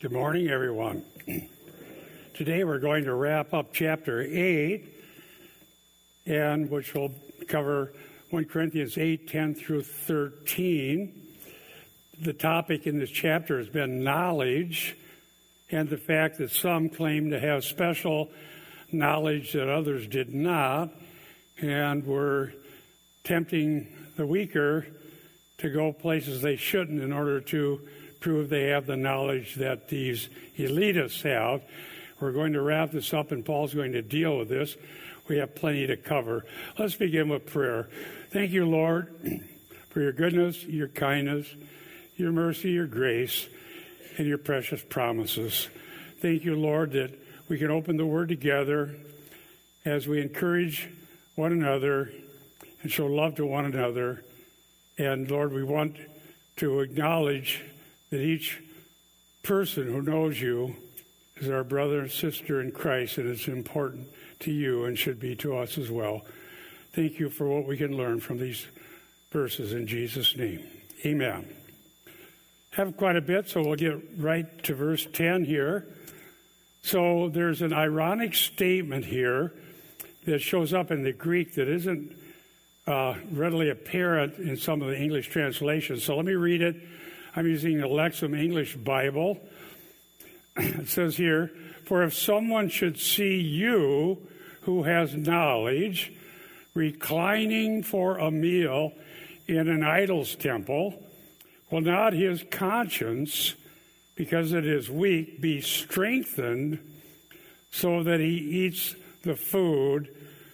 Good morning, everyone. Today we're going to wrap up chapter 8, and which will cover 1 Corinthians 8 10 through 13. The topic in this chapter has been knowledge and the fact that some claim to have special knowledge that others did not, and were tempting the weaker to go places they shouldn't in order to prove they have the knowledge that these elitists have. We're going to wrap this up, and Paul's going to deal with this. We have plenty to cover. Let's begin with prayer. Thank you, Lord, for your goodness, your kindness, your mercy, your grace, and your precious promises. Thank you, Lord, that we can open the Word together as we encourage one another and show love to one another. And Lord, we want to acknowledge that each person who knows you is our brother and sister in Christ, and it's important to you and should be to us as well. Thank you for what we can learn from these verses in Jesus' name. Amen. Have quite a bit, so we'll get right to verse 10 here. So there's an ironic statement here that shows up in the Greek that isn't uh, readily apparent in some of the English translations. So let me read it I'm using the Lexham English Bible. It says here, For if someone should see you who has knowledge reclining for a meal in an idol's temple, will not his conscience, because it is weak, be strengthened so that he eats the food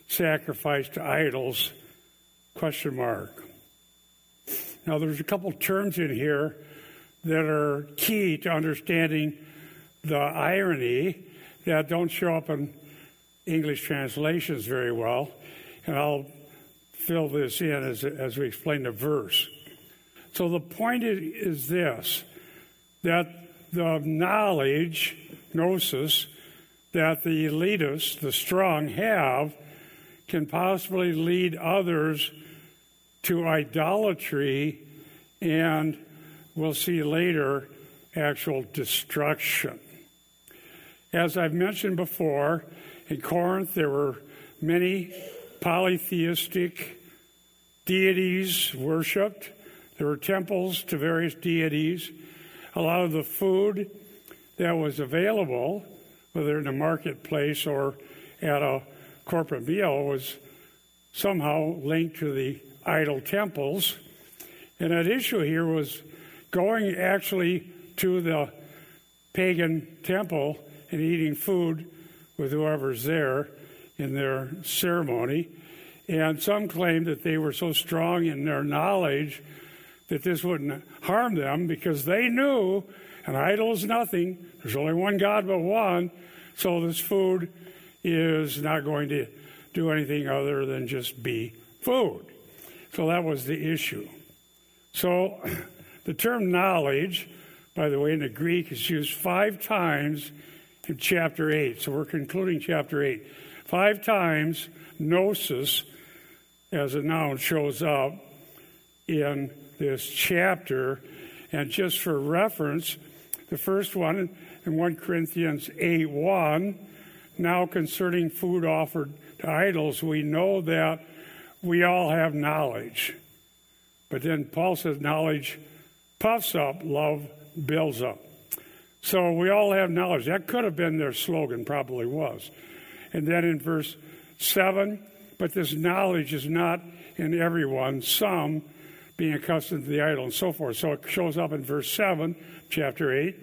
sacrificed to idols? Question mark. Now, there's a couple terms in here that are key to understanding the irony that don't show up in English translations very well. And I'll fill this in as, as we explain the verse. So the point is this that the knowledge, gnosis, that the elitists, the strong, have can possibly lead others to idolatry and we'll see later actual destruction. As I've mentioned before, in Corinth there were many polytheistic deities worshipped. There were temples to various deities. A lot of the food that was available, whether in a marketplace or at a corporate meal, was somehow linked to the idol temples. And at issue here was going actually to the pagan temple and eating food with whoever's there in their ceremony. And some claimed that they were so strong in their knowledge that this wouldn't harm them because they knew an idol is nothing. There's only one God but one. So this food is not going to do anything other than just be food. So that was the issue. So the term knowledge, by the way, in the Greek is used five times in chapter 8. So we're concluding chapter 8. Five times, gnosis as a noun shows up in this chapter. And just for reference, the first one in 1 Corinthians 8 1, now concerning food offered to idols, we know that we all have knowledge. But then Paul says knowledge puffs up, love builds up. So we all have knowledge. That could have been their slogan, probably was. And then in verse 7, but this knowledge is not in everyone, some being accustomed to the idol and so forth. So it shows up in verse 7, chapter 8.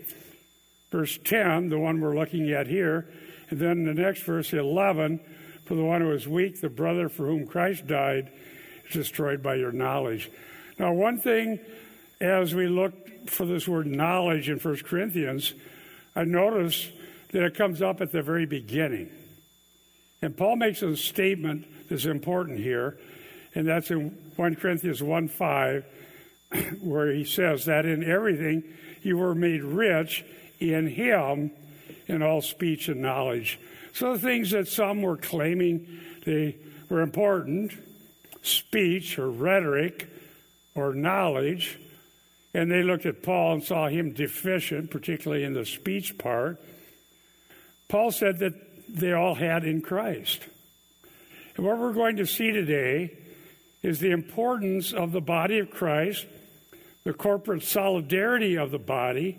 Verse 10, the one we're looking at here. And then the next verse, 11, for the one who is weak, the brother for whom Christ died, is destroyed by your knowledge. Now, one thing as we look for this word knowledge in 1 Corinthians, I notice that it comes up at the very beginning. And Paul makes a statement that's important here, and that's in 1 Corinthians 1 5, where he says that in everything you were made rich in him in all speech and knowledge. So the things that some were claiming they were important, speech or rhetoric or knowledge, and they looked at Paul and saw him deficient, particularly in the speech part. Paul said that they all had in Christ. And what we're going to see today is the importance of the body of Christ, the corporate solidarity of the body,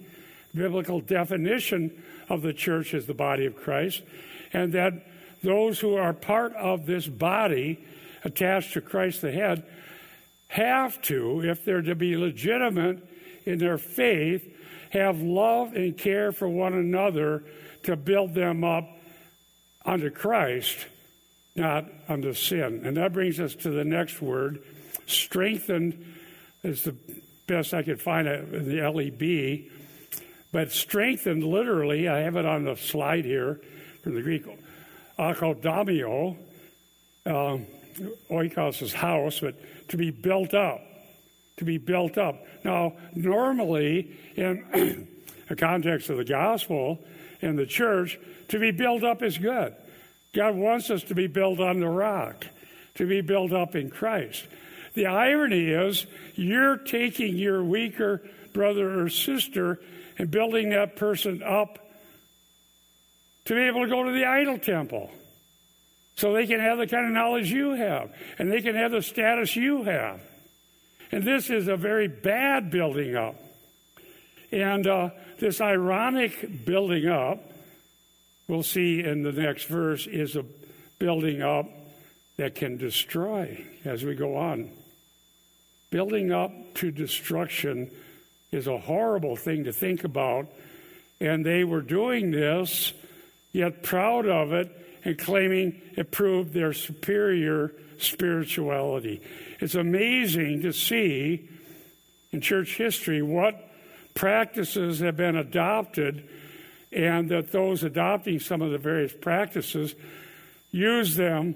biblical definition of the church as the body of Christ, and that those who are part of this body attached to Christ the head have to, if they're to be legitimate in their faith, have love and care for one another to build them up unto Christ, not unto sin. And that brings us to the next word. Strengthened is the best I could find in the LEB. But strengthened, literally, I have it on the slide here from the Greek, akodamio, um, oikos is house, but to be built up. To be built up. Now, normally, in the context of the gospel and the church, to be built up is good. God wants us to be built on the rock, to be built up in Christ. The irony is, you're taking your weaker brother or sister and building that person up to be able to go to the idol temple. So they can have the kind of knowledge you have, and they can have the status you have. And this is a very bad building up. And uh, this ironic building up, we'll see in the next verse, is a building up that can destroy as we go on. Building up to destruction is a horrible thing to think about. And they were doing this, yet proud of it, and claiming it proved their superior spirituality. It's amazing to see in church history what practices have been adopted and that those adopting some of the various practices use them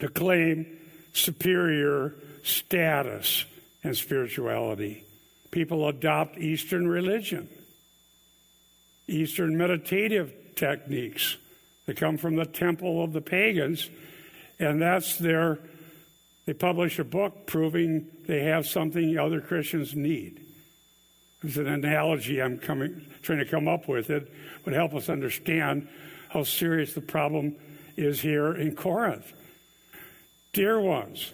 to claim superior status and spirituality. People adopt Eastern religion, Eastern meditative techniques they come from the temple of the pagans, and that's their. They publish a book proving they have something other Christians need. It's an analogy I'm coming, trying to come up with. It would help us understand how serious the problem is here in Corinth. Dear ones,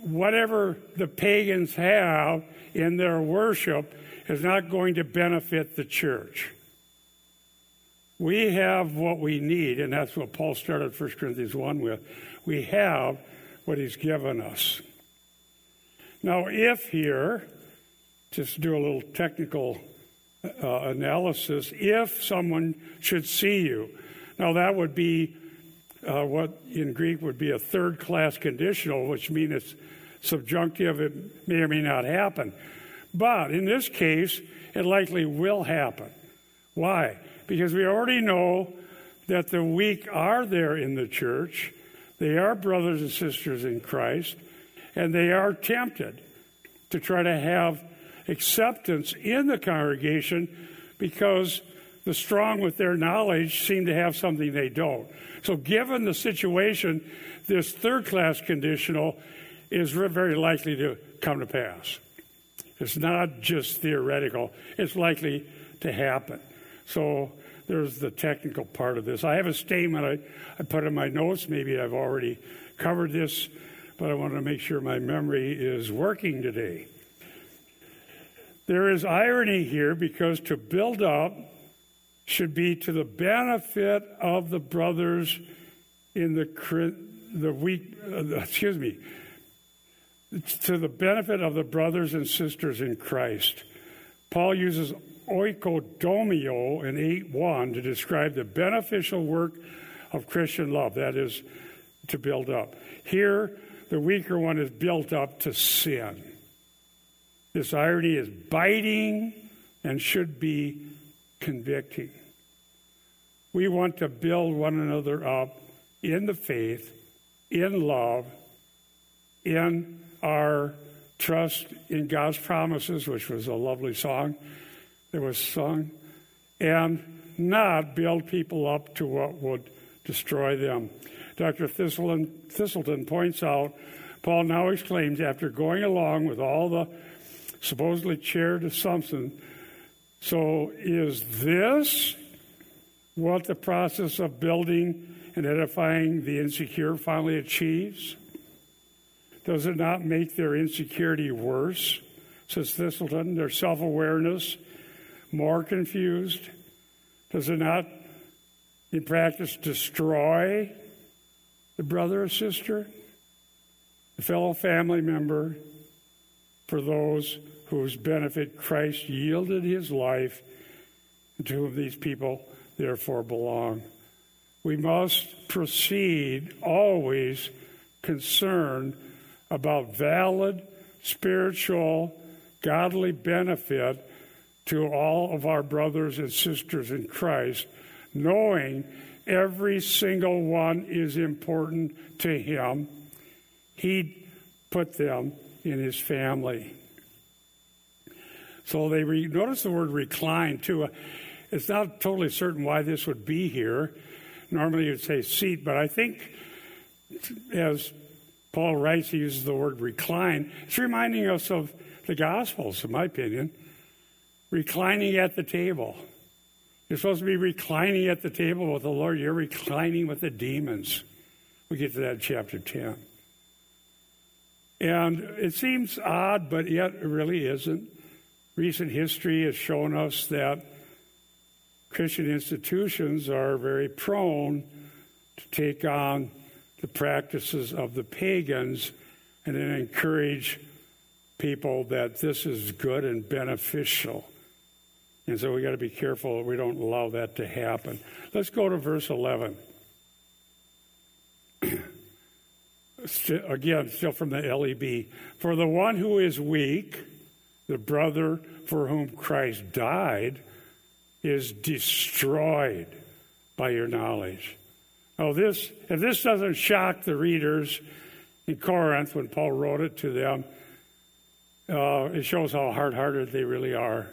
whatever the pagans have in their worship is not going to benefit the church. We have what we need, and that's what Paul started 1 Corinthians 1 with. We have what he's given us. Now, if here, just do a little technical uh, analysis, if someone should see you, now that would be uh, what in Greek would be a third class conditional, which means it's subjunctive, it may or may not happen. But in this case, it likely will happen. Why? Because we already know that the weak are there in the church. They are brothers and sisters in Christ, and they are tempted to try to have acceptance in the congregation because the strong with their knowledge seem to have something they don't. So, given the situation, this third class conditional is very likely to come to pass. It's not just theoretical, it's likely to happen. So there's the technical part of this. I have a statement I, I put in my notes. Maybe I've already covered this, but I want to make sure my memory is working today. There is irony here because to build up should be to the benefit of the brothers in the the weak. Uh, excuse me. To the benefit of the brothers and sisters in Christ. Paul uses oikodomio in 8.1 to describe the beneficial work of Christian love, that is, to build up. Here, the weaker one is built up to sin. This irony is biting and should be convicting. We want to build one another up in the faith, in love, in our trust in God's promises, which was a lovely song that was sung, and not build people up to what would destroy them. Dr. Thiselton, points out Paul now exclaims, after going along with all the supposedly chaired Samson. So, is this what the process of building and edifying the insecure finally achieves? Does it not make their insecurity worse? Says Thiselton, their self awareness more confused? Does it not, in practice, destroy the brother or sister, the fellow family member, for those whose benefit Christ yielded his life, and to whom these people therefore belong? We must proceed always concerned about valid spiritual, godly benefit to all of our brothers and sisters in Christ, knowing every single one is important to Him. He put them in His family. So they re- notice the word recline too. Uh, it's not totally certain why this would be here. Normally you'd say seat, but I think as Paul writes, he uses the word recline. It's reminding us of the Gospels, in my opinion reclining at the table. You're supposed to be reclining at the table with the Lord. You're reclining with the demons. We get to that chapter 10. And it seems odd, but yet it really isn't. Recent history has shown us that Christian institutions are very prone to take on the practices of the pagans and then encourage people that this is good and beneficial. And so we got to be careful we don't allow that to happen. Let's go to verse 11. Again, still from the LEB. For the one who is weak, the brother for whom Christ died, is destroyed by your knowledge. Oh, this, if this doesn't shock the readers in Corinth when Paul wrote it to them, uh, it shows how hard hearted they really are.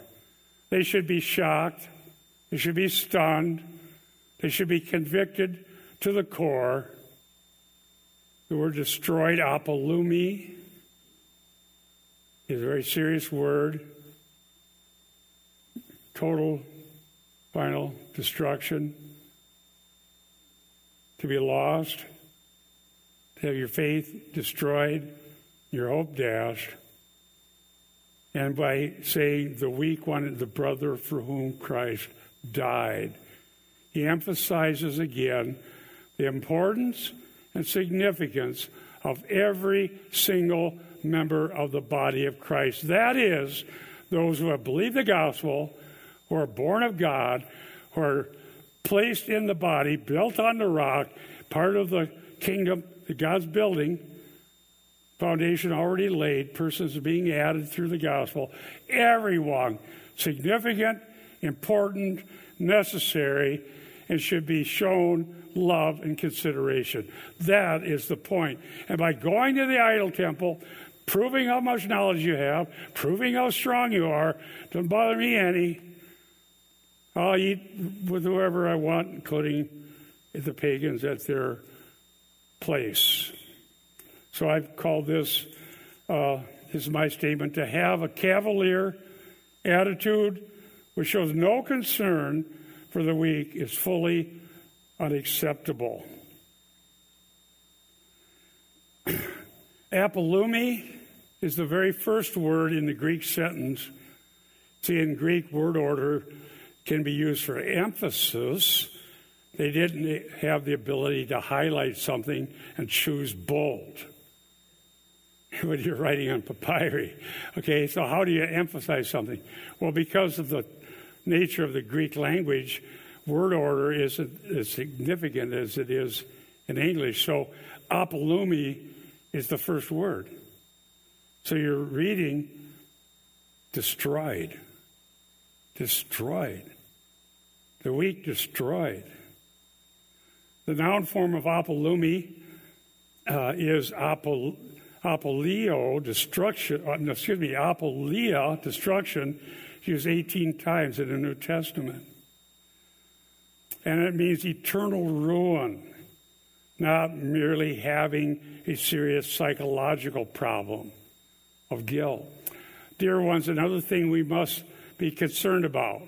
They should be shocked. They should be stunned. They should be convicted to the core. The word destroyed, apolumi, is a very serious word. Total, final destruction. To be lost. To have your faith destroyed. Your hope dashed and by saying the weak one, the brother for whom Christ died. He emphasizes again the importance and significance of every single member of the body of Christ. That is, those who have believed the gospel, who are born of God, who are placed in the body, built on the rock, part of the kingdom that God's building, foundation already laid, persons being added through the gospel, everyone significant, important, necessary, and should be shown love and consideration. That is the point. And by going to the idol temple, proving how much knowledge you have, proving how strong you are, doesn't bother me any. I'll eat with whoever I want, including the pagans at their place. So I've called this, uh, this is my statement, to have a cavalier attitude which shows no concern for the weak is fully unacceptable. Apolumi is the very first word in the Greek sentence. See, in Greek, word order can be used for emphasis. They didn't have the ability to highlight something and choose bold. when you're writing on papyri. Okay, so how do you emphasize something? Well, because of the nature of the Greek language, word order isn't as significant as it is in English. So apolumi is the first word. So you're reading destroyed. Destroyed. The weak destroyed. The noun form of apolumi uh, is apol apolio, destruction, uh, excuse me, apolia, destruction, used 18 times in the New Testament. And it means eternal ruin, not merely having a serious psychological problem of guilt. dear ones, another thing we must be concerned about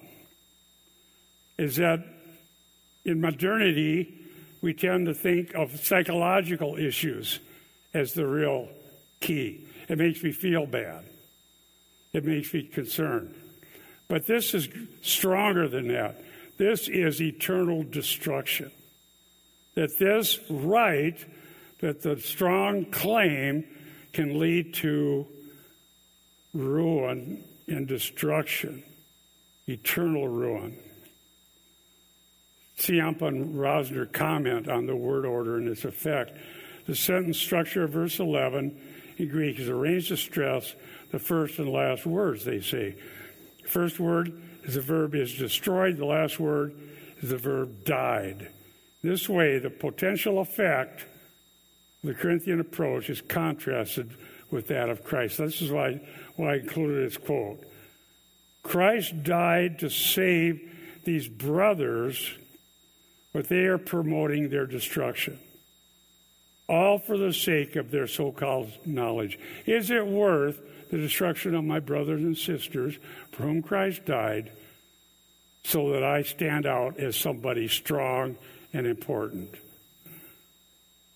is that in modernity, we tend to think of psychological issues as the real key. It makes me feel bad. It makes me concerned. But this is stronger than that. This is eternal destruction. That this right, that the strong claim can lead to ruin and destruction, eternal ruin. And Rosner comment on the word order and its effect. The sentence structure of verse 11 in Greek is arranged to stress the first and last words, they say. First word is the verb is destroyed, the last word is the verb died. This way, the potential effect of the Corinthian approach is contrasted with that of Christ. This is why, why I included this quote. Christ died to save these brothers, but they are promoting their destruction. All for the sake of their so called knowledge. Is it worth the destruction of my brothers and sisters for whom Christ died so that I stand out as somebody strong and important?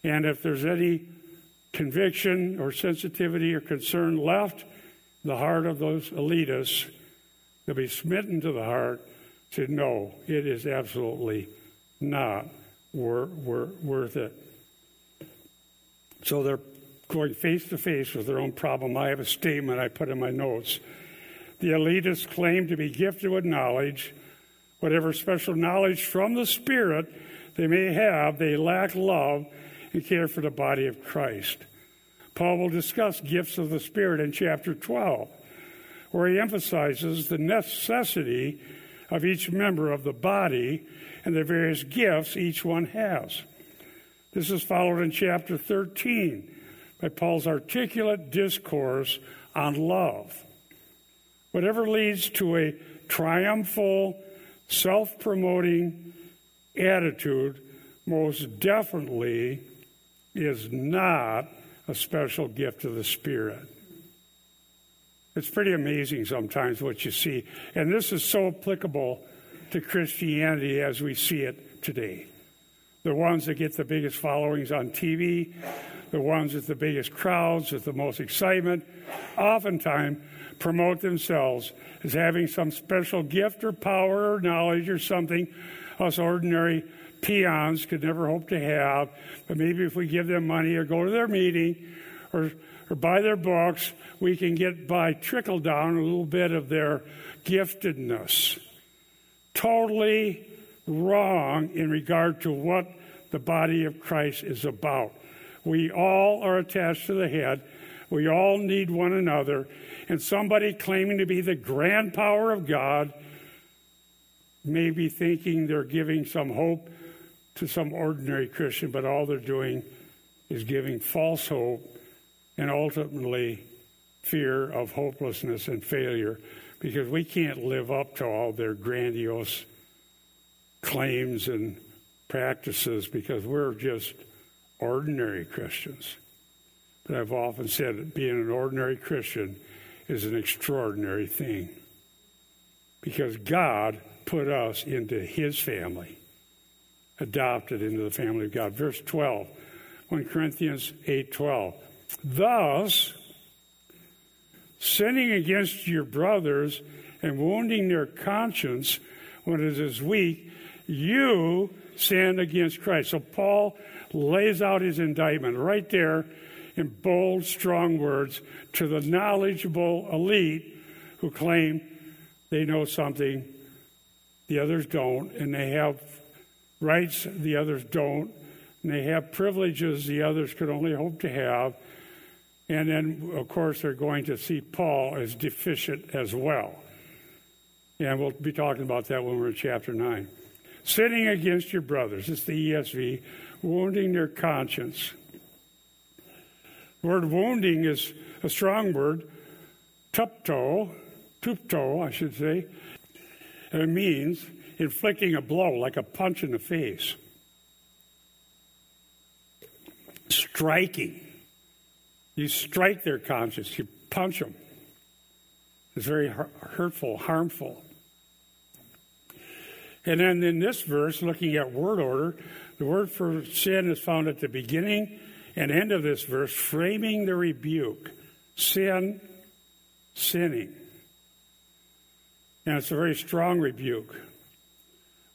And if there's any conviction or sensitivity or concern left the heart of those elitists, they'll be smitten to the heart to know it is absolutely not wor- wor- worth it. So they're going face to face with their own problem. I have a statement I put in my notes. The elitists claim to be gifted with knowledge. Whatever special knowledge from the Spirit they may have, they lack love and care for the body of Christ. Paul will discuss gifts of the Spirit in chapter 12, where he emphasizes the necessity of each member of the body and the various gifts each one has. This is followed in chapter 13 by Paul's articulate discourse on love. Whatever leads to a triumphal, self promoting attitude most definitely is not a special gift of the Spirit. It's pretty amazing sometimes what you see. And this is so applicable to Christianity as we see it today. The ones that get the biggest followings on TV, the ones with the biggest crowds, with the most excitement, oftentimes promote themselves as having some special gift or power or knowledge or something us ordinary peons could never hope to have. But maybe if we give them money or go to their meeting or, or buy their books, we can get by trickle down a little bit of their giftedness. Totally wrong in regard to what the body of Christ is about. We all are attached to the head. We all need one another. And somebody claiming to be the grand power of God may be thinking they're giving some hope to some ordinary Christian, but all they're doing is giving false hope and ultimately fear of hopelessness and failure because we can't live up to all their grandiose claims and practices because we're just ordinary Christians. But I've often said that being an ordinary Christian is an extraordinary thing because God put us into his family, adopted into the family of God. Verse 12, 1 Corinthians 8:12. Thus, sinning against your brothers and wounding their conscience when it is weak, you sin against Christ. So Paul lays out his indictment right there in bold, strong words to the knowledgeable elite who claim they know something the others don't, and they have rights the others don't, and they have privileges the others could only hope to have. And then, of course, they're going to see Paul as deficient as well. And we'll be talking about that when we're in chapter 9. Sinning against your brothers, it's the ESV, wounding their conscience. The word wounding is a strong word, tupto, tupto, I should say. And it means inflicting a blow, like a punch in the face. Striking. You strike their conscience, you punch them. It's very hurtful, harmful. And then in this verse, looking at word order, the word for sin is found at the beginning and end of this verse, framing the rebuke. Sin, sinning. And it's a very strong rebuke.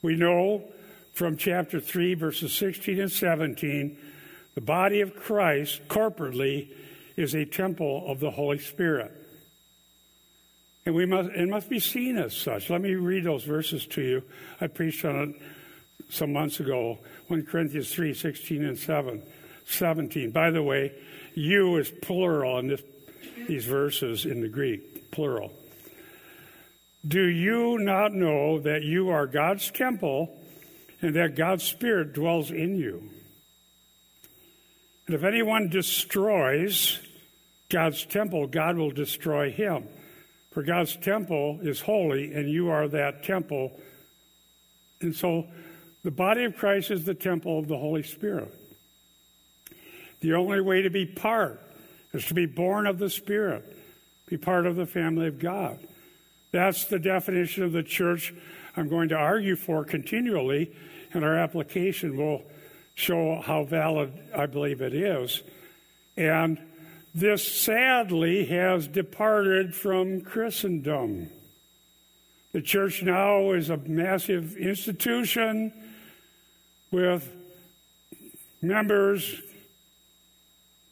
We know from chapter 3, verses 16 and 17, the body of Christ corporately is a temple of the Holy Spirit. And we must, it must be seen as such. Let me read those verses to you. I preached on it some months ago, 1 Corinthians 3 16 and 7, 17. By the way, you is plural in this, these verses in the Greek, plural. Do you not know that you are God's temple and that God's Spirit dwells in you? And if anyone destroys God's temple, God will destroy him. For God's temple is holy, and you are that temple. And so the body of Christ is the temple of the Holy Spirit. The only way to be part is to be born of the Spirit, be part of the family of God. That's the definition of the church I'm going to argue for continually, and our application will show how valid I believe it is. And this sadly has departed from Christendom. The church now is a massive institution with members,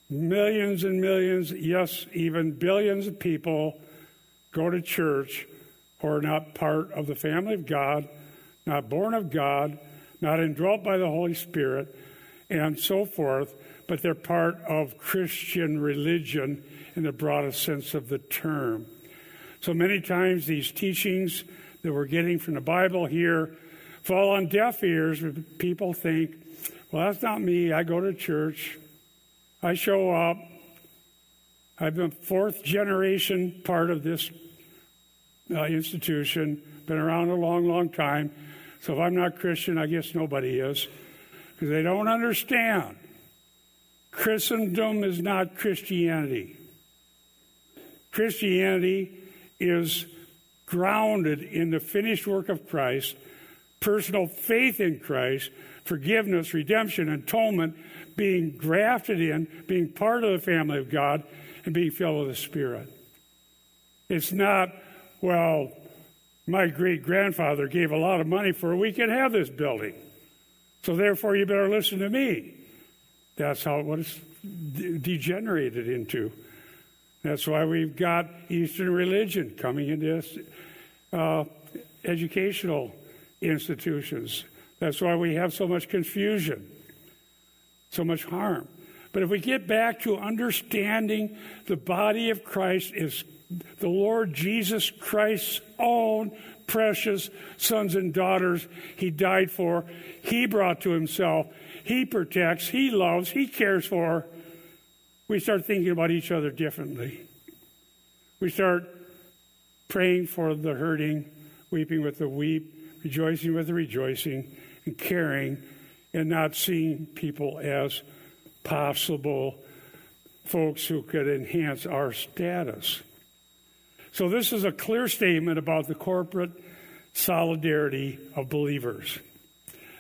millions and millions, yes, even billions of people go to church who are not part of the family of God, not born of God, not indwelt by the Holy Spirit, and so forth but they're part of Christian religion in the broadest sense of the term. So many times these teachings that we're getting from the Bible here fall on deaf ears. People think, well, that's not me. I go to church. I show up. I've been fourth generation part of this uh, institution, been around a long, long time. So if I'm not Christian, I guess nobody is. Because they don't understand Christendom is not Christianity. Christianity is grounded in the finished work of Christ, personal faith in Christ, forgiveness, redemption, atonement, being grafted in, being part of the family of God, and being filled with the Spirit. It's not, well, my great grandfather gave a lot of money for. We can have this building. So therefore, you better listen to me. That's how it was degenerated into. That's why we've got Eastern religion coming into uh, educational institutions. That's why we have so much confusion, so much harm. But if we get back to understanding the body of Christ is the Lord Jesus Christ's own precious sons and daughters he died for, he brought to himself, he protects, He loves, He cares for, we start thinking about each other differently. We start praying for the hurting, weeping with the weep, rejoicing with the rejoicing, and caring, and not seeing people as possible folks who could enhance our status. So, this is a clear statement about the corporate solidarity of believers.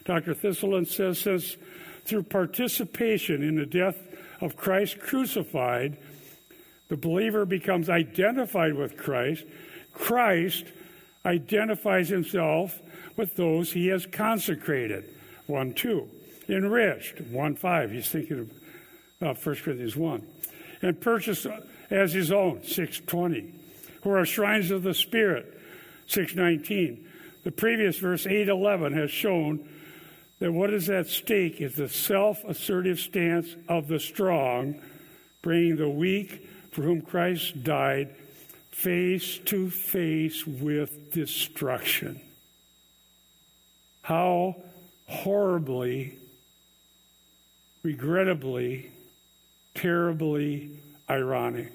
Dr. Thiselton says, says through participation in the death of Christ crucified, the believer becomes identified with Christ. Christ identifies himself with those he has consecrated. 1 2. Enriched. 1 5. He's thinking of uh, 1 Corinthians 1. And purchased as his own. 620. Who are shrines of the Spirit. 619. The previous verse 811 has shown that what is at stake is the self assertive stance of the strong, bringing the weak, for whom Christ died, face to face with destruction. How horribly, regrettably, terribly ironic.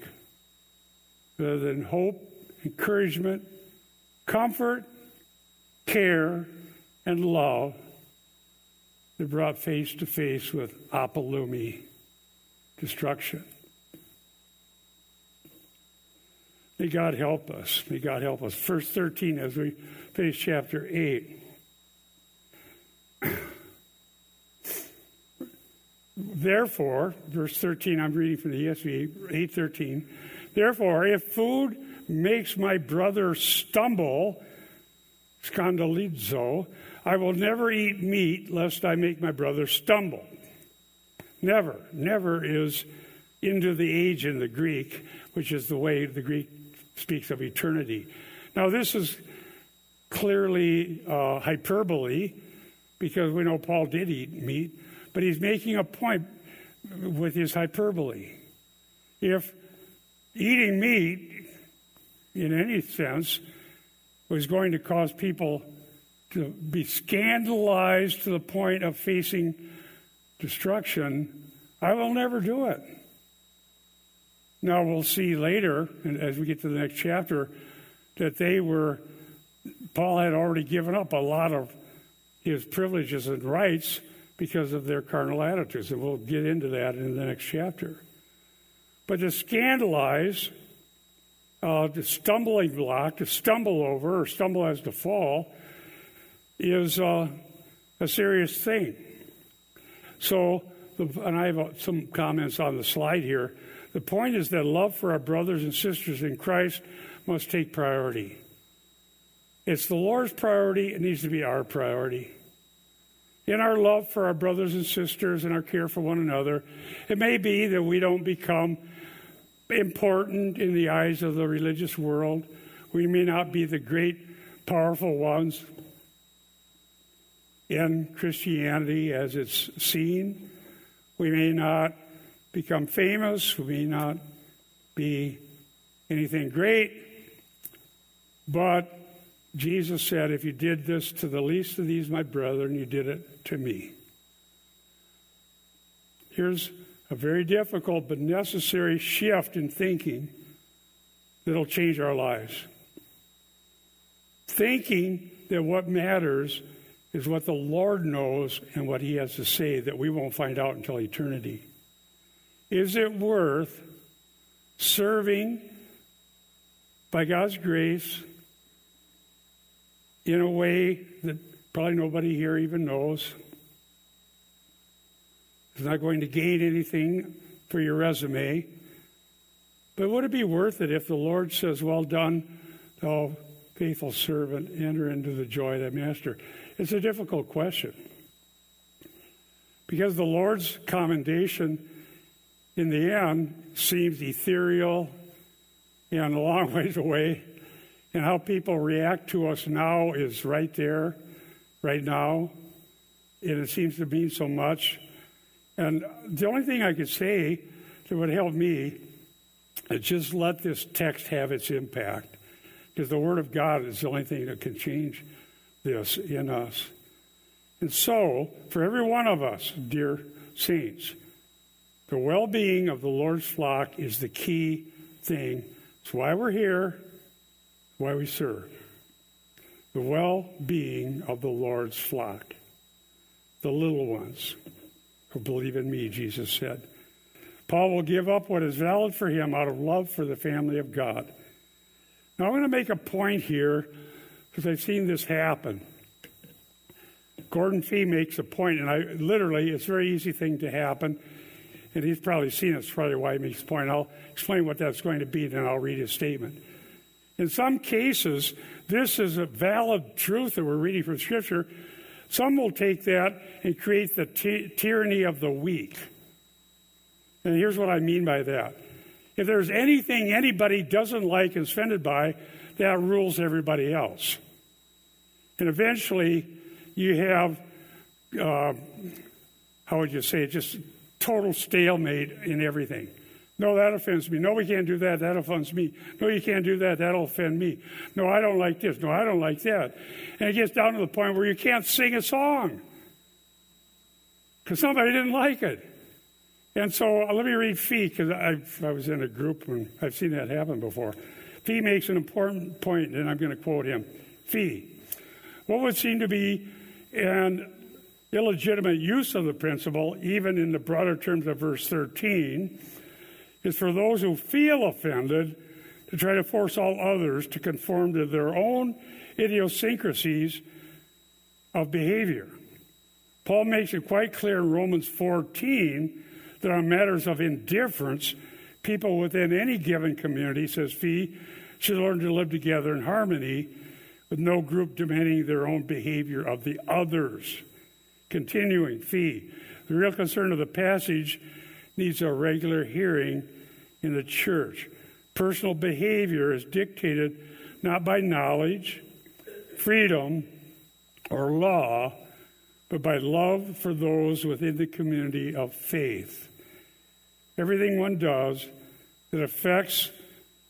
Rather than hope, encouragement, comfort, care, and love, they're brought face to face with apollumi, destruction. May God help us. May God help us. Verse 13 as we finish chapter 8. Therefore, verse 13, I'm reading from the ESV, 813. Therefore, if food makes my brother stumble, scandalizo, I will never eat meat lest I make my brother stumble. Never, never is into the age in the Greek, which is the way the Greek speaks of eternity. Now, this is clearly uh, hyperbole because we know Paul did eat meat, but he's making a point with his hyperbole. If eating meat, in any sense, was going to cause people to be scandalized to the point of facing destruction, I will never do it. Now, we'll see later, and as we get to the next chapter, that they were, Paul had already given up a lot of his privileges and rights because of their carnal attitudes. And we'll get into that in the next chapter. But to scandalize, uh, the stumbling block, to stumble over or stumble as to fall, is uh, a serious thing. So, and I have some comments on the slide here. The point is that love for our brothers and sisters in Christ must take priority. It's the Lord's priority, it needs to be our priority. In our love for our brothers and sisters and our care for one another, it may be that we don't become important in the eyes of the religious world. We may not be the great, powerful ones in Christianity as it's seen. We may not become famous. We may not be anything great. But Jesus said, If you did this to the least of these, my brethren, you did it to me. Here's a very difficult but necessary shift in thinking that'll change our lives. Thinking that what matters is what the Lord knows and what He has to say that we won't find out until eternity. Is it worth serving by God's grace in a way that probably nobody here even knows? It's not going to gain anything for your resume. But would it be worth it if the Lord says, Well done, thou faithful servant, enter into the joy of thy master? It's a difficult question. Because the Lord's commendation in the end seems ethereal and a long ways away. And how people react to us now is right there, right now. And it seems to mean so much. And the only thing I could say that would help me is just let this text have its impact. Because the Word of God is the only thing that can change this in us. And so, for every one of us, dear saints, the well being of the Lord's flock is the key thing. It's why we're here, why we serve. The well being of the Lord's flock, the little ones who believe in me, Jesus said. Paul will give up what is valid for him out of love for the family of God. Now, I'm going to make a point here because I've seen this happen. Gordon Fee makes a point, and I literally, it's a very easy thing to happen and he's probably seen it. It's probably why he makes the point. I'll explain what that's going to be, then I'll read his statement. In some cases, this is a valid truth that we're reading from Scripture. Some will take that and create the ty- tyranny of the weak. And here's what I mean by that. If there's anything anybody doesn't like and is offended by, that rules everybody else. And eventually, you have, uh, how would you say it, just total stalemate in everything. No, that offends me. No, we can't do that. That offends me. No, you can't do that. That'll offend me. No, I don't like this. No, I don't like that. And it gets down to the point where you can't sing a song because somebody didn't like it. And so uh, let me read Fee because I was in a group and I've seen that happen before. Fee makes an important point, and I'm going to quote him. Fee, what would seem to be an illegitimate use of the principle, even in the broader terms of verse 13, is for those who feel offended to try to force all others to conform to their own idiosyncrasies of behavior. Paul makes it quite clear in Romans 14 that on matters of indifference, people within any given community, says Fee, should learn to live together in harmony with no group demanding their own behavior of the others. Continuing, Fee, the real concern of the passage needs a regular hearing in the church. Personal behavior is dictated not by knowledge, freedom, or law, but by love for those within the community of faith. Everything one does that affects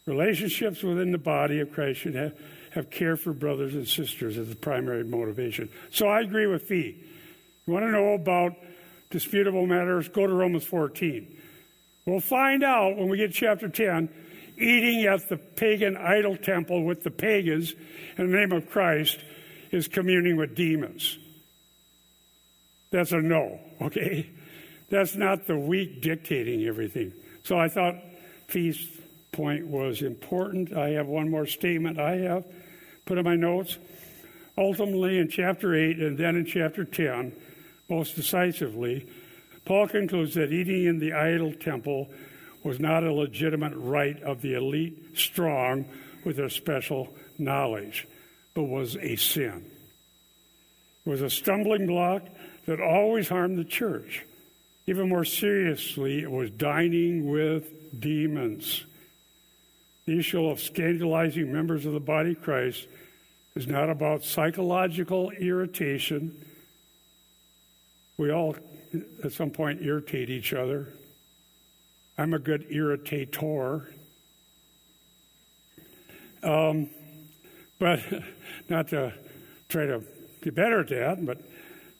relationships within the body of Christ should have, have care for brothers and sisters as the primary motivation. So I agree with Fee. You want to know about disputable matters? Go to Romans 14. We'll find out when we get chapter 10 eating at the pagan idol temple with the pagans in the name of Christ is communing with demons. That's a no, okay? That's not the weak dictating everything. So I thought Fee's point was important. I have one more statement I have put in my notes. Ultimately, in chapter 8 and then in chapter 10, most decisively, Paul concludes that eating in the idol temple was not a legitimate right of the elite strong with their special knowledge, but was a sin. It was a stumbling block that always harmed the church. Even more seriously, it was dining with demons. The issue of scandalizing members of the body of Christ is not about psychological irritation. We all, at some point, irritate each other. I'm a good irritator. Um, but not to try to get better at that, but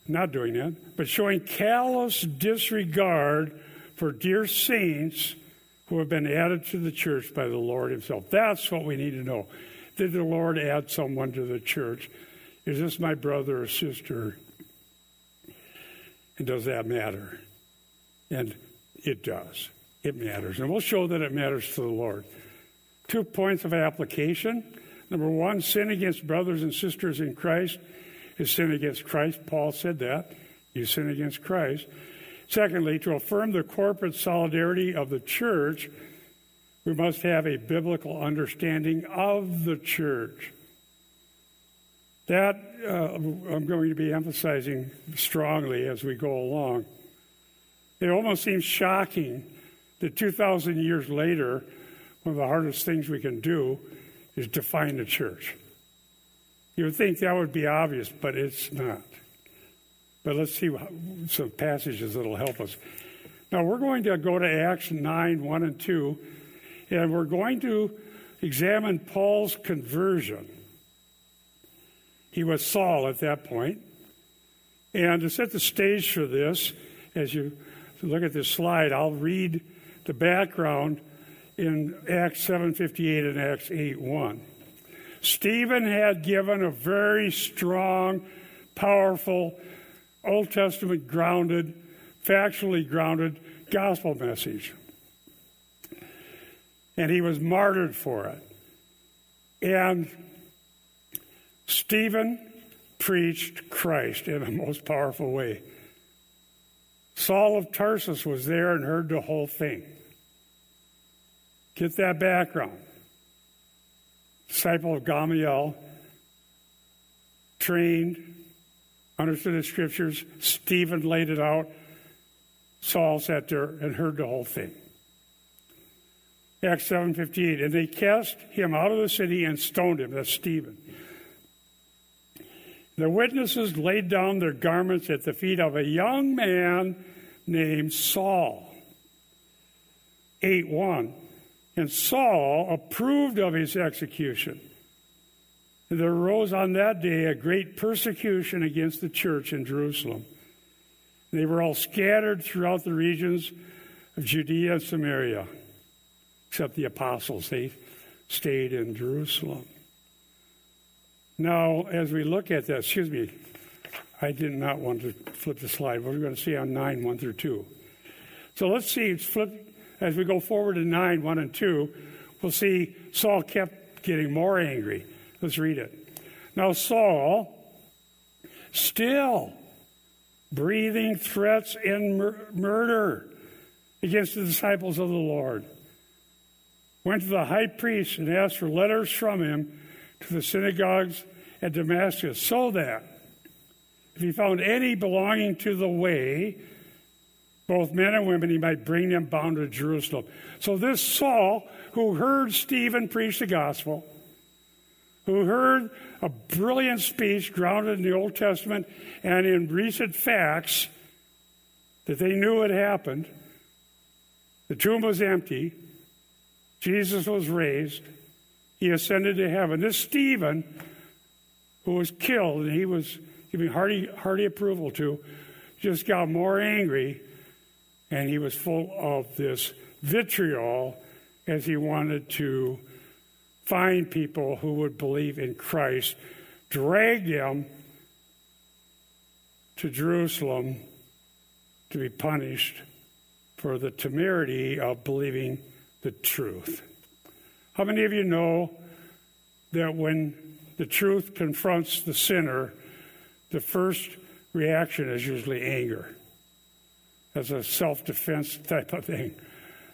not doing that, but showing callous disregard for dear saints who have been added to the church by the Lord Himself. That's what we need to know. Did the Lord add someone to the church? Is this my brother or sister? And does that matter? And it does. It matters. And we'll show that it matters to the Lord. Two points of application. Number one, sin against brothers and sisters in Christ is sin against Christ. Paul said that. You sin against Christ. Secondly, to affirm the corporate solidarity of the church, we must have a biblical understanding of the church. That uh, I'm going to be emphasizing strongly as we go along. It almost seems shocking that 2,000 years later, one of the hardest things we can do is define the church. You would think that would be obvious, but it's not. But let's see some passages that will help us. Now, we're going to go to Acts 9 1 and 2, and we're going to examine Paul's conversion. He was Saul at that point. And to set the stage for this, as you look at this slide, I'll read the background in Acts 7:58 and Acts 8:1. Stephen had given a very strong, powerful, Old Testament grounded, factually grounded gospel message. And he was martyred for it. And Stephen preached Christ in a most powerful way. Saul of Tarsus was there and heard the whole thing. Get that background disciple of Gamaliel, trained, understood the scriptures. Stephen laid it out. Saul sat there and heard the whole thing. Acts 7:58 and they cast him out of the city and stoned him that's Stephen. The witnesses laid down their garments at the feet of a young man named Saul. 8 1 and Saul approved of his execution. There arose on that day a great persecution against the church in Jerusalem. They were all scattered throughout the regions of Judea and Samaria, except the apostles. They stayed in Jerusalem. Now, as we look at that, excuse me, I did not want to flip the slide. We're going to see on 9, 1 through 2. So let's see, flip as we go forward to 9, 1 and 2, We'll see Saul kept getting more angry. Let's read it. Now, Saul, still breathing threats and mur- murder against the disciples of the Lord, went to the high priest and asked for letters from him to the synagogues at Damascus, so that if he found any belonging to the way, both men and women, he might bring them bound to Jerusalem. So this Saul, who heard Stephen preach the gospel, who heard a brilliant speech grounded in the Old Testament and in recent facts that they knew had happened, the tomb was empty, Jesus was raised, he ascended to heaven. This Stephen, who was killed and he was giving hearty, hearty approval to, just got more angry and he was full of this vitriol as he wanted to find people who would believe in Christ, drag them to Jerusalem to be punished for the temerity of believing the truth. How many of you know that when the truth confronts the sinner, the first reaction is usually anger? As a self defense type of thing.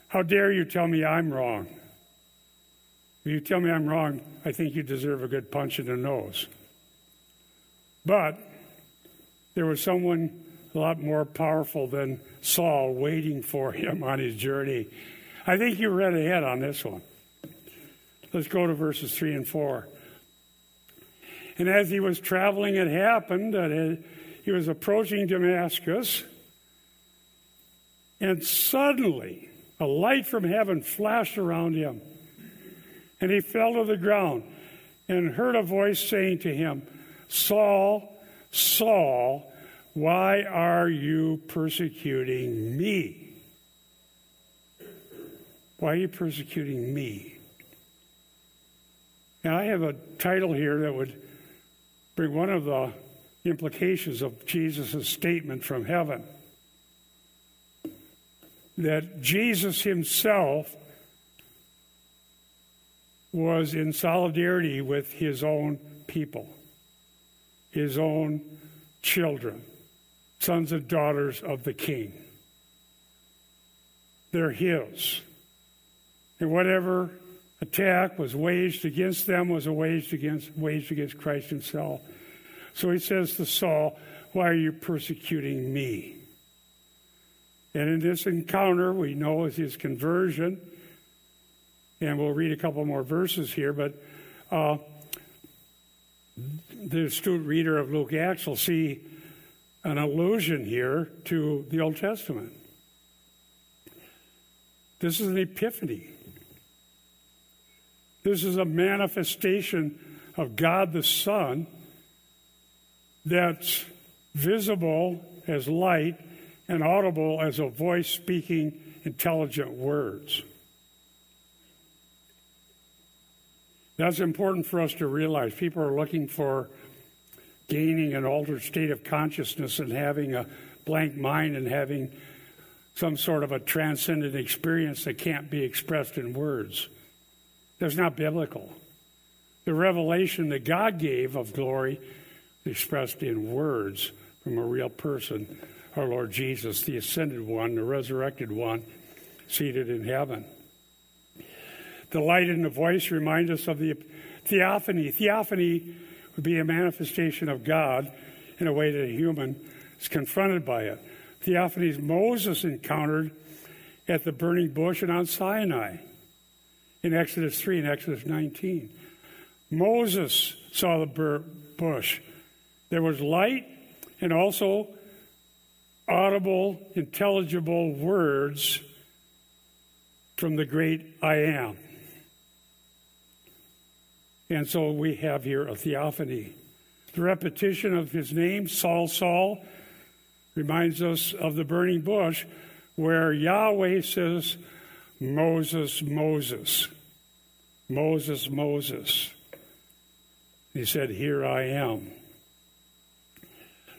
How dare you tell me I'm wrong? If you tell me I'm wrong, I think you deserve a good punch in the nose. But there was someone a lot more powerful than Saul waiting for him on his journey. I think you read ahead on this one. Let's go to verses 3 and 4. And as he was traveling, it happened that he was approaching Damascus and suddenly, a light from heaven flashed around him. And he fell to the ground and heard a voice saying to him, Saul, Saul, why are you persecuting me? Why are you persecuting me? Now, I have a title here that would bring one of the implications of Jesus' statement from heaven that Jesus himself was in solidarity with his own people, his own children, sons and daughters of the king. They're his. And whatever attack was waged against them was waged against, waged against Christ himself. So he says to Saul, Why are you persecuting me? And in this encounter, we know is his conversion. And we'll read a couple more verses here, but uh, the astute reader of Luke Acts will see an allusion here to the Old Testament. This is an epiphany. This is a manifestation of God the Son that's visible as light and audible as a voice speaking intelligent words. That's important for us to realize. People are looking for gaining an altered state of consciousness and having a blank mind and having some sort of a transcendent experience that can't be expressed in words. That's not biblical. The revelation that God gave of glory expressed in words from a real person our Lord Jesus, the ascended one, the resurrected one, seated in heaven. The light and the voice remind us of the theophany. Theophany would be a manifestation of God in a way that a human is confronted by it. Theophanies Moses encountered at the burning bush and on Sinai in Exodus 3 and Exodus 19. Moses saw the bush. There was light and also audible, intelligible words from the great I am. And so we have here a theophany. The repetition of his name, Saul, Saul, reminds us of the burning bush where Yahweh says, Moses, Moses, Moses, Moses. He said, Here I am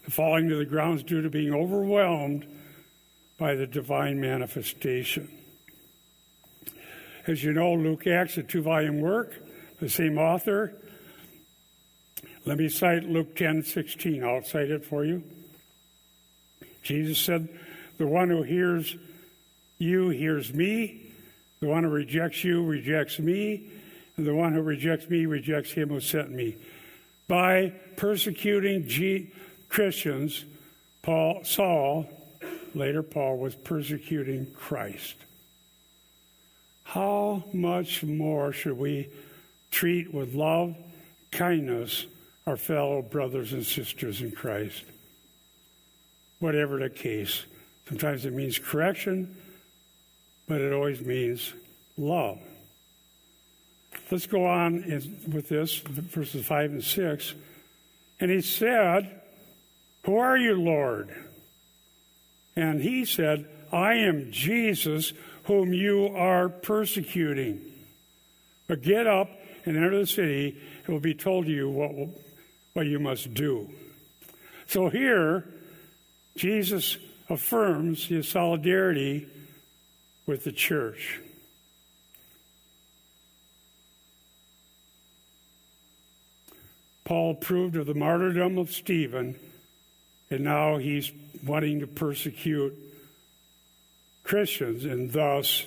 falling to the ground is due to being overwhelmed by the divine manifestation. As you know, Luke Acts, a two volume work, the same author. Let me cite Luke 10 16. I'll cite it for you. Jesus said, The one who hears you hears me. The one who rejects you rejects me. And the one who rejects me rejects him who sent me. By persecuting G- Christians, Paul, Saul, later Paul, was persecuting Christ. How much more should we treat with love, kindness, our fellow brothers and sisters in Christ? Whatever the case. Sometimes it means correction, but it always means love. Let's go on with this, verses 5 and 6. And he said, Who are you, Lord? And he said, I am Jesus whom you are persecuting. But get up and enter the city, it will be told to you what, what you must do. So here, Jesus affirms his solidarity with the church. Paul approved of the martyrdom of Stephen, and now he's wanting to persecute Christians and thus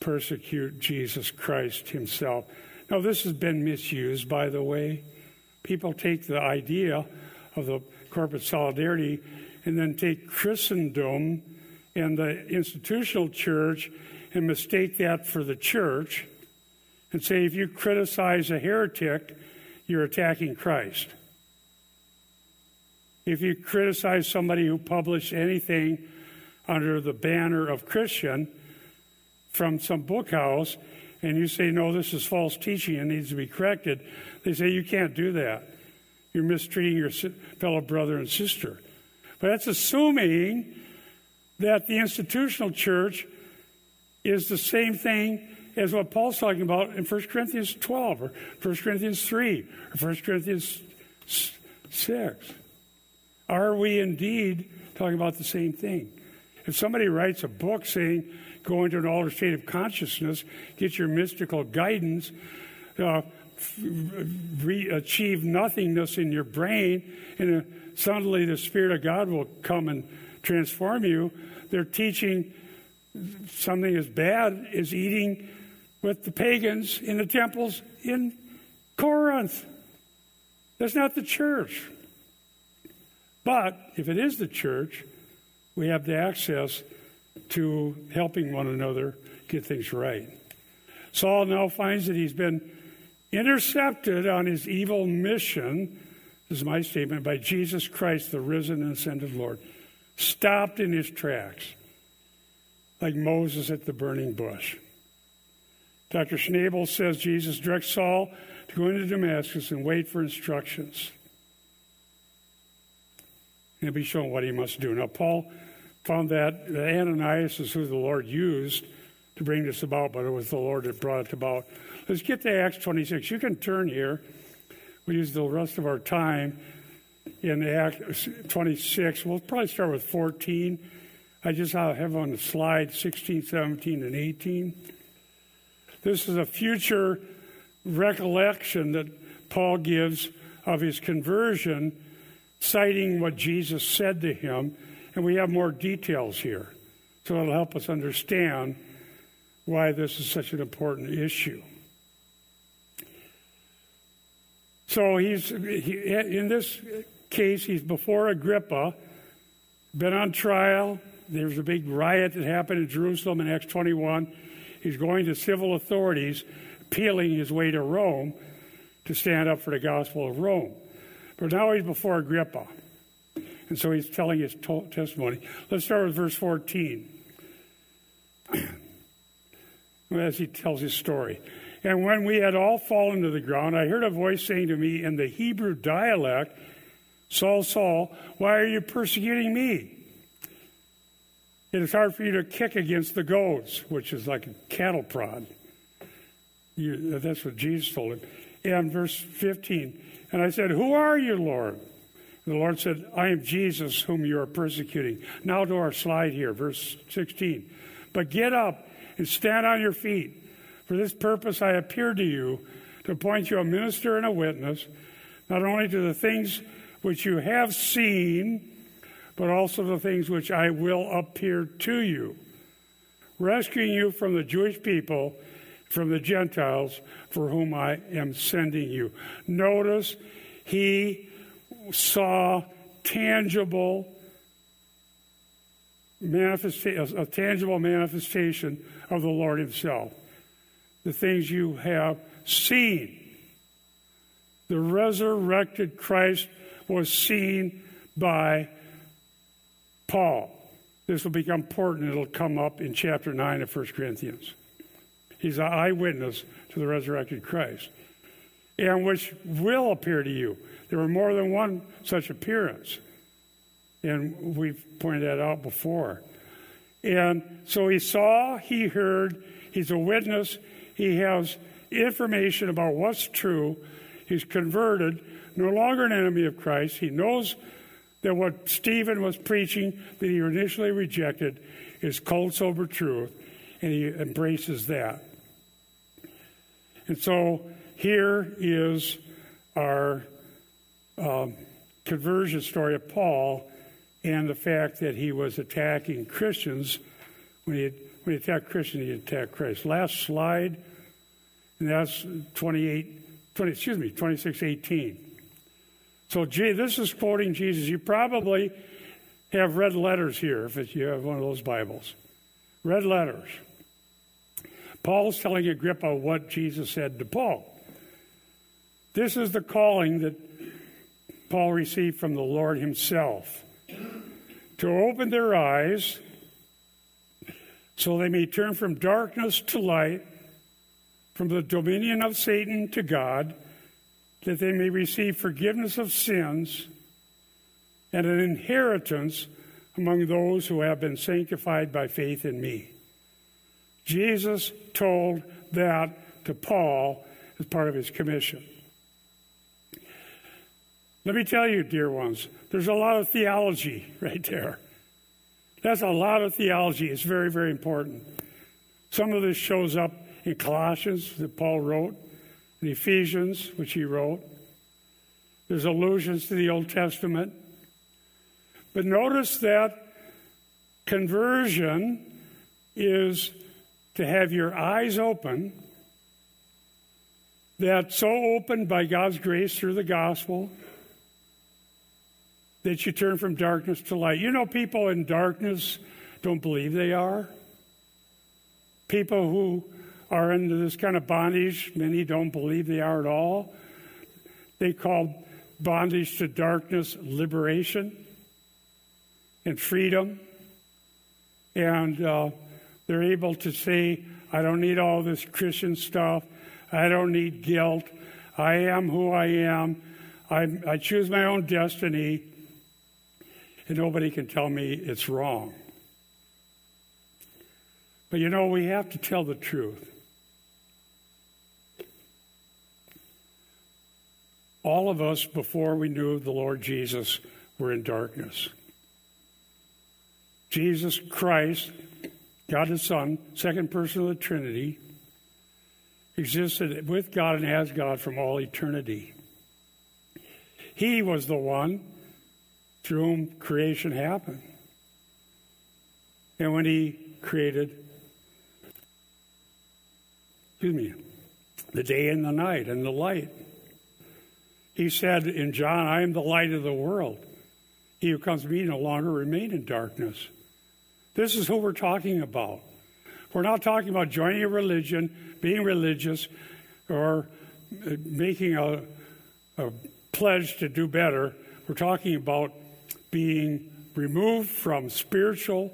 persecute Jesus Christ himself. Now, this has been misused, by the way. People take the idea of the corporate solidarity and then take Christendom and the institutional church and mistake that for the church and say if you criticize a heretic, you're attacking Christ. If you criticize somebody who published anything under the banner of Christian from some book house and you say, no, this is false teaching and needs to be corrected, they say, you can't do that. You're mistreating your fellow brother and sister. But that's assuming that the institutional church is the same thing as what Paul's talking about in 1 Corinthians 12 or 1 Corinthians 3 or 1 Corinthians 6. Are we indeed talking about the same thing? If somebody writes a book saying, go into an altered state of consciousness, get your mystical guidance, uh, re- achieve nothingness in your brain, and uh, suddenly the Spirit of God will come and transform you, they're teaching something as bad as eating with the pagans in the temples in Corinth. That's not the church. But if it is the church, we have the access to helping one another get things right. Saul now finds that he's been intercepted on his evil mission, this is my statement, by Jesus Christ, the risen and ascended Lord. Stopped in his tracks, like Moses at the burning bush. Dr. Schnabel says Jesus directs Saul to go into Damascus and wait for instructions. And be shown what he must do. Now, Paul found that Ananias is who the Lord used to bring this about, but it was the Lord that brought it about. Let's get to Acts 26. You can turn here. We'll use the rest of our time in Acts 26. We'll probably start with 14. I just have on the slide 16, 17, and 18. This is a future recollection that Paul gives of his conversion, citing what Jesus said to him and we have more details here. So it'll help us understand why this is such an important issue. So he's he, in this case, he's before Agrippa, been on trial. There's a big riot that happened in Jerusalem in Acts 21. He's going to civil authorities, appealing his way to Rome to stand up for the gospel of Rome. But now he's before Agrippa. And so he's telling his to- testimony. Let's start with verse 14 as he tells his story. And when we had all fallen to the ground, I heard a voice saying to me in the Hebrew dialect, Saul, Saul, why are you persecuting me? It is hard for you to kick against the goads, which is like a cattle prod. You, that's what Jesus told him. And verse 15, and I said, Who are you, Lord? The Lord said, I am Jesus whom you are persecuting. Now to our slide here, verse 16. But get up and and stand on your feet. For this purpose I appeared to you, to appoint you a minister and a witness, not only to the things which you have seen, but also the things which I will appear to you, rescuing you from the Jewish people, from the Gentiles, for whom I am sending you. Notice he saw tangible manifestation, a tangible manifestation of the Lord Himself. The things you have seen. The resurrected Christ was seen by Paul. This will become important. It'll come up in chapter 9 of 1 Corinthians. He's an eyewitness to the resurrected Christ, and which will appear to you. There were more than one such appearance. And we've pointed that out before. And so he saw, he heard, he's a witness, he has information about what's true, he's converted, no longer an enemy of Christ. He knows that what Stephen was preaching that he initially rejected is cold, sober truth, and he embraces that. And so here is our um, conversion story of Paul and the fact that he was attacking Christians. When he, when he attacked Christians, he attacked Christ. Last slide, and that's 28, 20, excuse me, 2618. So gee, this is quoting Jesus. You probably have red letters here if you have one of those Bibles. Red letters. Paul's telling Agrippa what Jesus said to Paul. This is the calling that Paul received from the Lord himself to open their eyes so they may turn from darkness to light, from the dominion of Satan to God, that they may receive forgiveness of sins and an inheritance among those who have been sanctified by faith in me. Jesus told that to Paul as part of his commission. Let me tell you, dear ones, there's a lot of theology right there. That's a lot of theology. It's very, very important. Some of this shows up in Colossians that Paul wrote, in Ephesians, which he wrote. There's allusions to the Old Testament. But notice that conversion is to have your eyes open, that so opened by God's grace through the gospel that you turn from darkness to light. You know, people in darkness don't believe they are. People who are into this kind of bondage, many don't believe they are at all. They call bondage to darkness liberation and freedom. And uh, they're able to say, I don't need all this Christian stuff. I don't need guilt. I am who I am. I, I choose my own destiny and nobody can tell me it's wrong. But you know, we have to tell the truth. All of us, before we knew the Lord Jesus, were in darkness. Jesus Christ, God the Son, second person of the Trinity, existed with God and as God from all eternity. He was the one through whom creation happened. And when he created, excuse me, the day and the night and the light, he said in John, I am the light of the world. He who comes to me no longer remain in darkness. This is who we're talking about. We're not talking about joining a religion, being religious, or uh, making a, a pledge to do better. We're talking about being removed from spiritual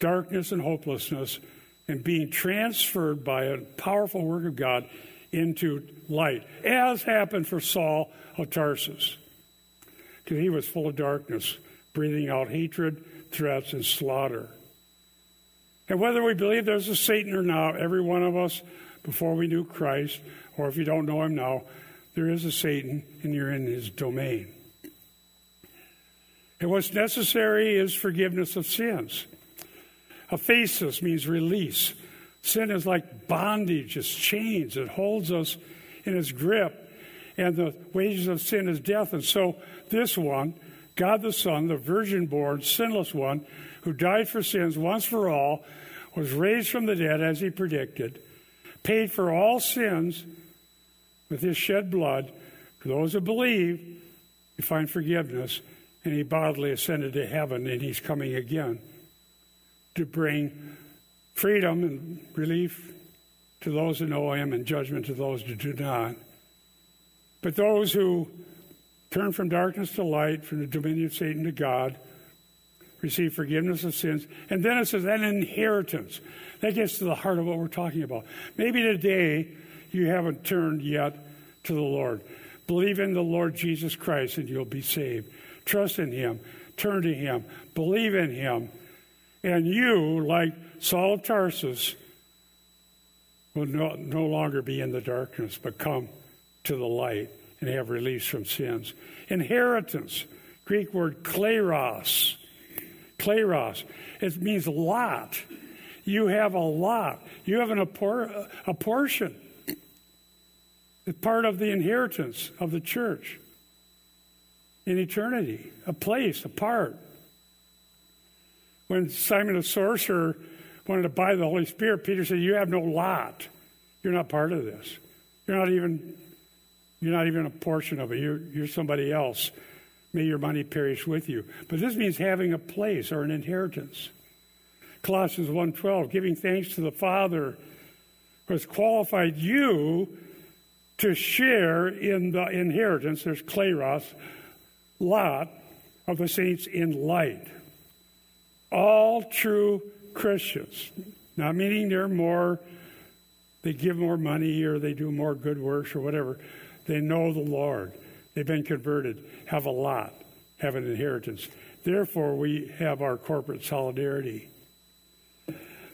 darkness and hopelessness and being transferred by a powerful work of God into light, as happened for Saul of Tarsus. Because he was full of darkness, breathing out hatred, threats, and slaughter. And whether we believe there's a Satan or not, every one of us, before we knew Christ, or if you don't know him now, there is a Satan and you're in his domain. And what's necessary is forgiveness of sins. Aphesis means release. Sin is like bondage, it's chains. It holds us in its grip. And the wages of sin is death. And so this one, God the Son, the virgin born, sinless one, who died for sins once for all, was raised from the dead as he predicted, paid for all sins with his shed blood. For those who believe, you find forgiveness, and he bodily ascended to heaven, and he's coming again to bring freedom and relief to those who know him and judgment to those who do not. But those who turn from darkness to light, from the dominion of Satan to God, receive forgiveness of sins. And then it says, an inheritance. That gets to the heart of what we're talking about. Maybe today you haven't turned yet to the Lord. Believe in the Lord Jesus Christ and you'll be saved. Trust in Him. Turn to Him. Believe in Him. And you, like Saul of Tarsus, will no, no longer be in the darkness, but come to the light and have release from sins. Inheritance, Greek word kleros. Kleros. It means lot. You have a lot. You have an, a, a portion. It's part of the inheritance of the church in eternity, a place, a part. When Simon the sorcerer wanted to buy the Holy Spirit, Peter said, You have no lot. You're not part of this. You're not even you're not even a portion of it. You're, you're somebody else. May your money perish with you. But this means having a place or an inheritance. Colossians 1.12, giving thanks to the Father who has qualified you to share in the inheritance, there's kleros, lot of the saints in light. All true Christians, not meaning they're more, they give more money or they do more good works or whatever. They know the Lord. They've been converted, have a lot, have an inheritance. Therefore, we have our corporate solidarity.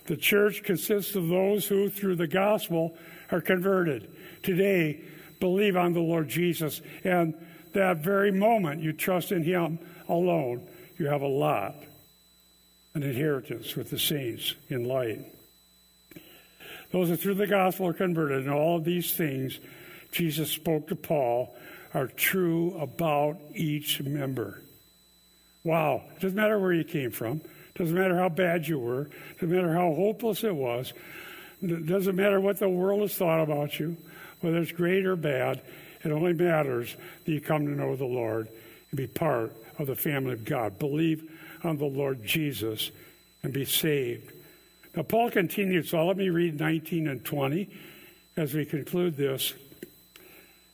The church consists of those who, through the gospel, are converted. Today, believe on the Lord Jesus. And that very moment you trust in Him alone, you have a lot, an inheritance with the saints in light. Those who through the gospel are converted, and all of these things Jesus spoke to Paul are true about each member. Wow. It doesn't matter where you came from. It doesn't matter how bad you were. It doesn't matter how hopeless it was. It doesn't matter what the world has thought about you, whether it's great or bad. It only matters that you come to know the Lord and be part of the family of God. Believe on the Lord Jesus and be saved. Now, Paul continues, so let me read 19 and 20 as we conclude this.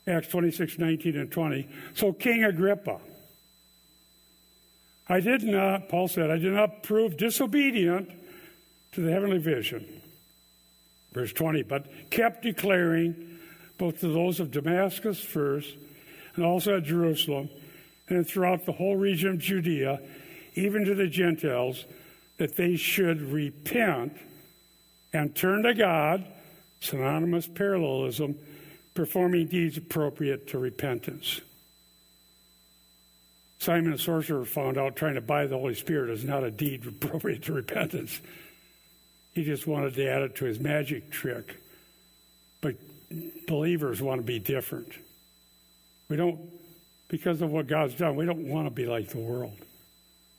Acts 26, 19, and 20. So, King Agrippa, I did not, Paul said, I did not prove disobedient to the heavenly vision. Verse 20, but kept declaring both to those of Damascus first and also at Jerusalem and throughout the whole region of Judea, even to the Gentiles, that they should repent and turn to God, synonymous parallelism, performing deeds appropriate to repentance. Simon the sorcerer found out trying to buy the Holy Spirit is not a deed appropriate to repentance. He just wanted to add it to his magic trick. But believers want to be different. We don't, because of what God's done, we don't want to be like the world.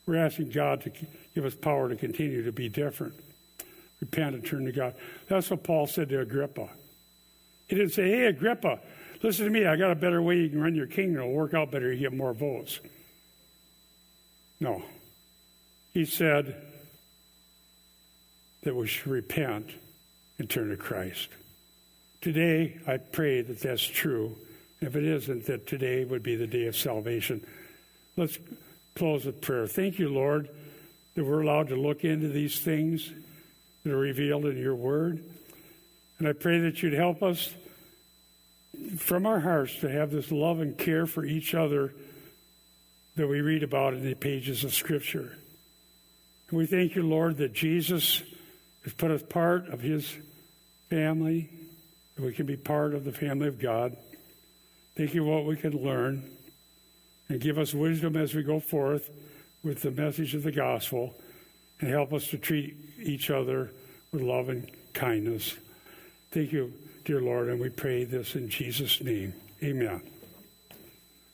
We're asking God to give us power to continue to be different. Repent and turn to God. That's what Paul said to Agrippa. He didn't say, hey, Agrippa, listen to me. I got a better way you can run your kingdom. It'll work out better. You get more votes. No. He said that we should repent and turn to Christ. Today, I pray that that's true. If it isn't, that today would be the day of salvation. Let's close with prayer. Thank you, Lord, that we're allowed to look into these things that are revealed in your word. And I pray that you'd help us from our hearts to have this love and care for each other that we read about in the pages of Scripture. And we thank you, Lord, that Jesus has put us part of his family, that we can be part of the family of God. Thank you what we can learn and give us wisdom as we go forth with the message of the gospel and help us to treat each other with love and kindness. Thank you, dear Lord, and we pray this in Jesus' name. Amen.